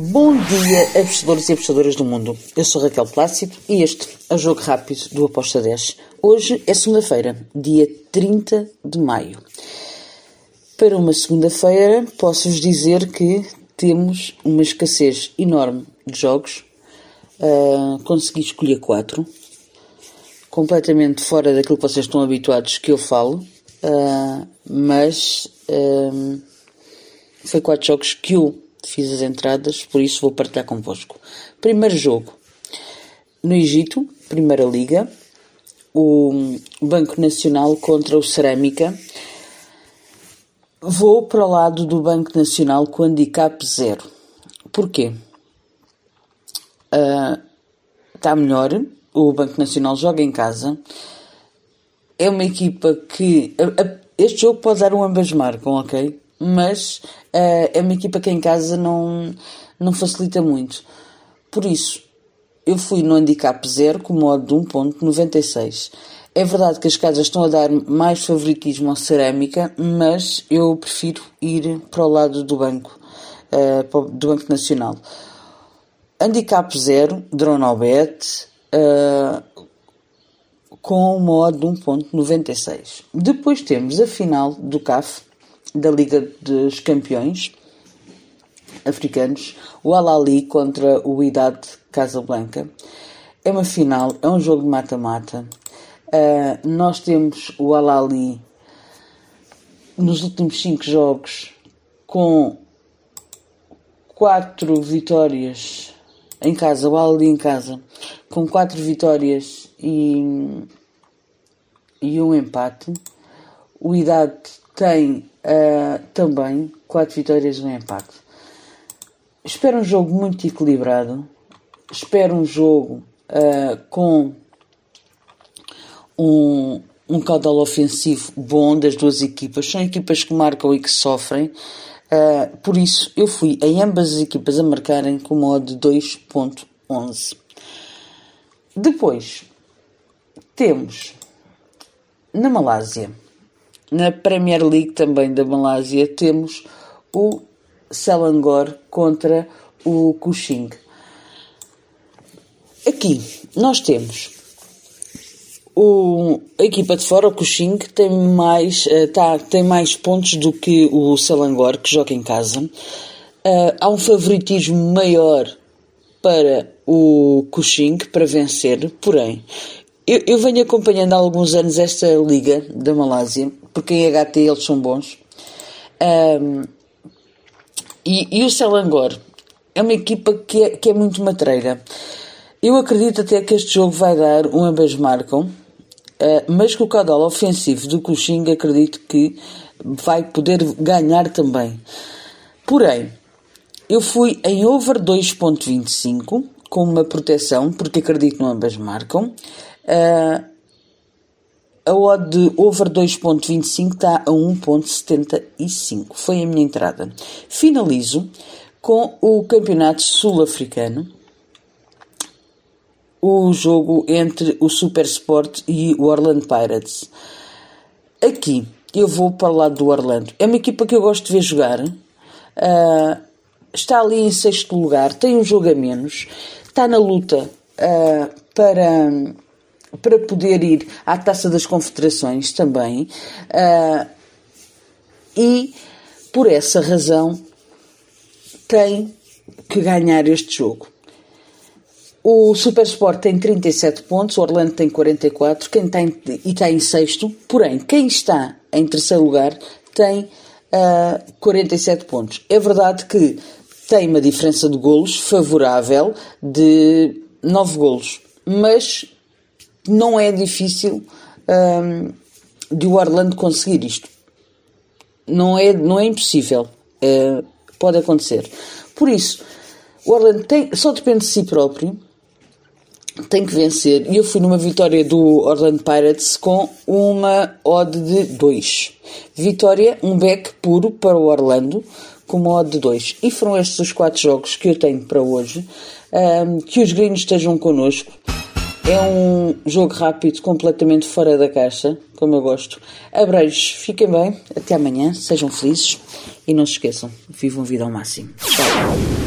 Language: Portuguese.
Bom dia, apostadores e apostadoras do mundo. Eu sou Raquel Plácido e este é o Jogo Rápido do Aposta 10. Hoje é segunda-feira, dia 30 de maio. Para uma segunda-feira, posso-vos dizer que temos uma escassez enorme de jogos. Uh, consegui escolher quatro, completamente fora daquilo que vocês estão habituados que eu falo, uh, mas uh, foi quatro jogos que eu fiz as entradas, por isso vou partilhar convosco. Primeiro jogo, no Egito, Primeira Liga, o Banco Nacional contra o Cerâmica. Vou para o lado do Banco Nacional com handicap zero. Porquê? Uh, está melhor, o Banco Nacional joga em casa. É uma equipa que. Este jogo pode dar um ambas marcam, ok? Mas uh, é uma equipa que em casa não, não facilita muito. Por isso, eu fui no handicap zero com modo de 1.96. É verdade que as casas estão a dar mais favoritismo à cerâmica, mas eu prefiro ir para o lado do banco, uh, do Banco Nacional. Handicap zero, drone ao bet, uh, com o modo de 1.96. Depois temos a final do CAF, da Liga dos Campeões africanos, o Al-Ali contra o Idade Casablanca. É uma final, é um jogo de mata-mata. Uh, nós temos o Al-Ali nos últimos cinco jogos com quatro vitórias em casa, o Al-Ali em casa, com quatro vitórias e, e um empate. O Idade tem uh, também quatro vitórias e um empate. Espero um jogo muito equilibrado. Espero um jogo uh, com um, um caudal ofensivo bom das duas equipas. São equipas que marcam e que sofrem. Uh, por isso, eu fui em ambas as equipas a marcarem com modo de 2.11. Depois, temos na Malásia na Premier League também da Malásia temos o Selangor contra o Kuching. Aqui nós temos o, a equipa de fora, o Kuching, tem mais, uh, tá, tem mais pontos do que o Selangor, que joga em casa. Uh, há um favoritismo maior para o Kuching para vencer, porém, eu, eu venho acompanhando há alguns anos esta liga da Malásia porque em HT eles são bons. Um, e, e, o Selangor é uma equipa que é, que é muito matreira. Eu acredito até que este jogo vai dar um ambas marcam, uh, mas que o caudal ofensivo do Cuxing acredito que vai poder ganhar também. Porém, eu fui em over 2.25 com uma proteção, porque acredito no ambas marcam. Uh, a odd de over 2.25 está a 1.75. Foi a minha entrada. Finalizo com o Campeonato Sul-Africano. O jogo entre o Super Sport e o Orlando Pirates. Aqui eu vou para o lado do Orlando. É uma equipa que eu gosto de ver jogar. Uh, está ali em sexto lugar, tem um jogo a menos, está na luta uh, para para poder ir à Taça das Confederações também. Uh, e por essa razão tem que ganhar este jogo. O Supersport tem 37 pontos, o Orlando tem 44, quem tem, e está em sexto. Porém, quem está em terceiro lugar tem ah, 47 pontos. É verdade que tem uma diferença de golos favorável de 9 golos, mas não é difícil um, de o Orlando conseguir isto. Não é, não é impossível. É, pode acontecer. Por isso, o Orlando tem, só depende de si próprio. Tem que vencer. E eu fui numa vitória do Orlando Pirates com uma odd de 2. Vitória, um back puro para o Orlando, com uma odd de 2. E foram estes os quatro jogos que eu tenho para hoje. Um, que os gringos estejam connosco. É um jogo rápido, completamente fora da caixa, como eu gosto. Abreijos, fiquem bem, até amanhã, sejam felizes e não se esqueçam, vivam vida ao máximo. Tchau.